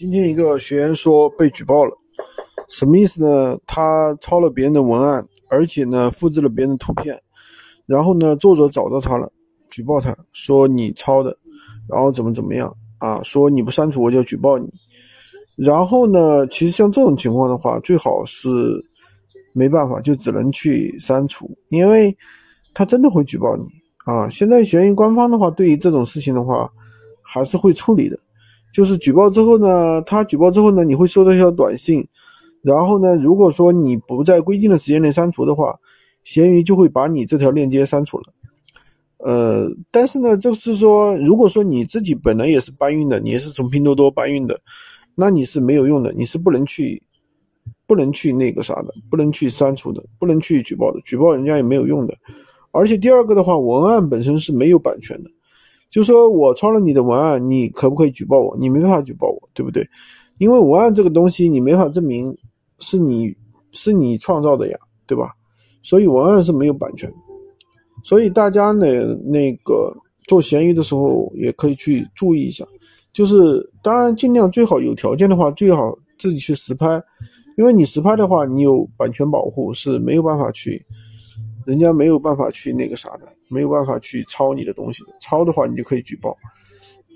今天一个学员说被举报了，什么意思呢？他抄了别人的文案，而且呢复制了别人的图片，然后呢作者找到他了，举报他说你抄的，然后怎么怎么样啊？说你不删除我就举报你。然后呢，其实像这种情况的话，最好是没办法，就只能去删除，因为他真的会举报你啊。现在学员官方的话，对于这种事情的话，还是会处理的。就是举报之后呢，他举报之后呢，你会收到一条短信，然后呢，如果说你不在规定的时间内删除的话，闲鱼就会把你这条链接删除了。呃，但是呢，就是说，如果说你自己本来也是搬运的，你也是从拼多多搬运的，那你是没有用的，你是不能去，不能去那个啥的，不能去删除的，不能去举报的，举报人家也没有用的。而且第二个的话，文案本身是没有版权的。就说我抄了你的文案，你可不可以举报我？你没办法举报我，对不对？因为文案这个东西，你没法证明是你是你创造的呀，对吧？所以文案是没有版权。所以大家呢，那个做闲鱼的时候也可以去注意一下。就是当然尽量最好有条件的话，最好自己去实拍，因为你实拍的话，你有版权保护，是没有办法去。人家没有办法去那个啥的，没有办法去抄你的东西的，抄的话你就可以举报。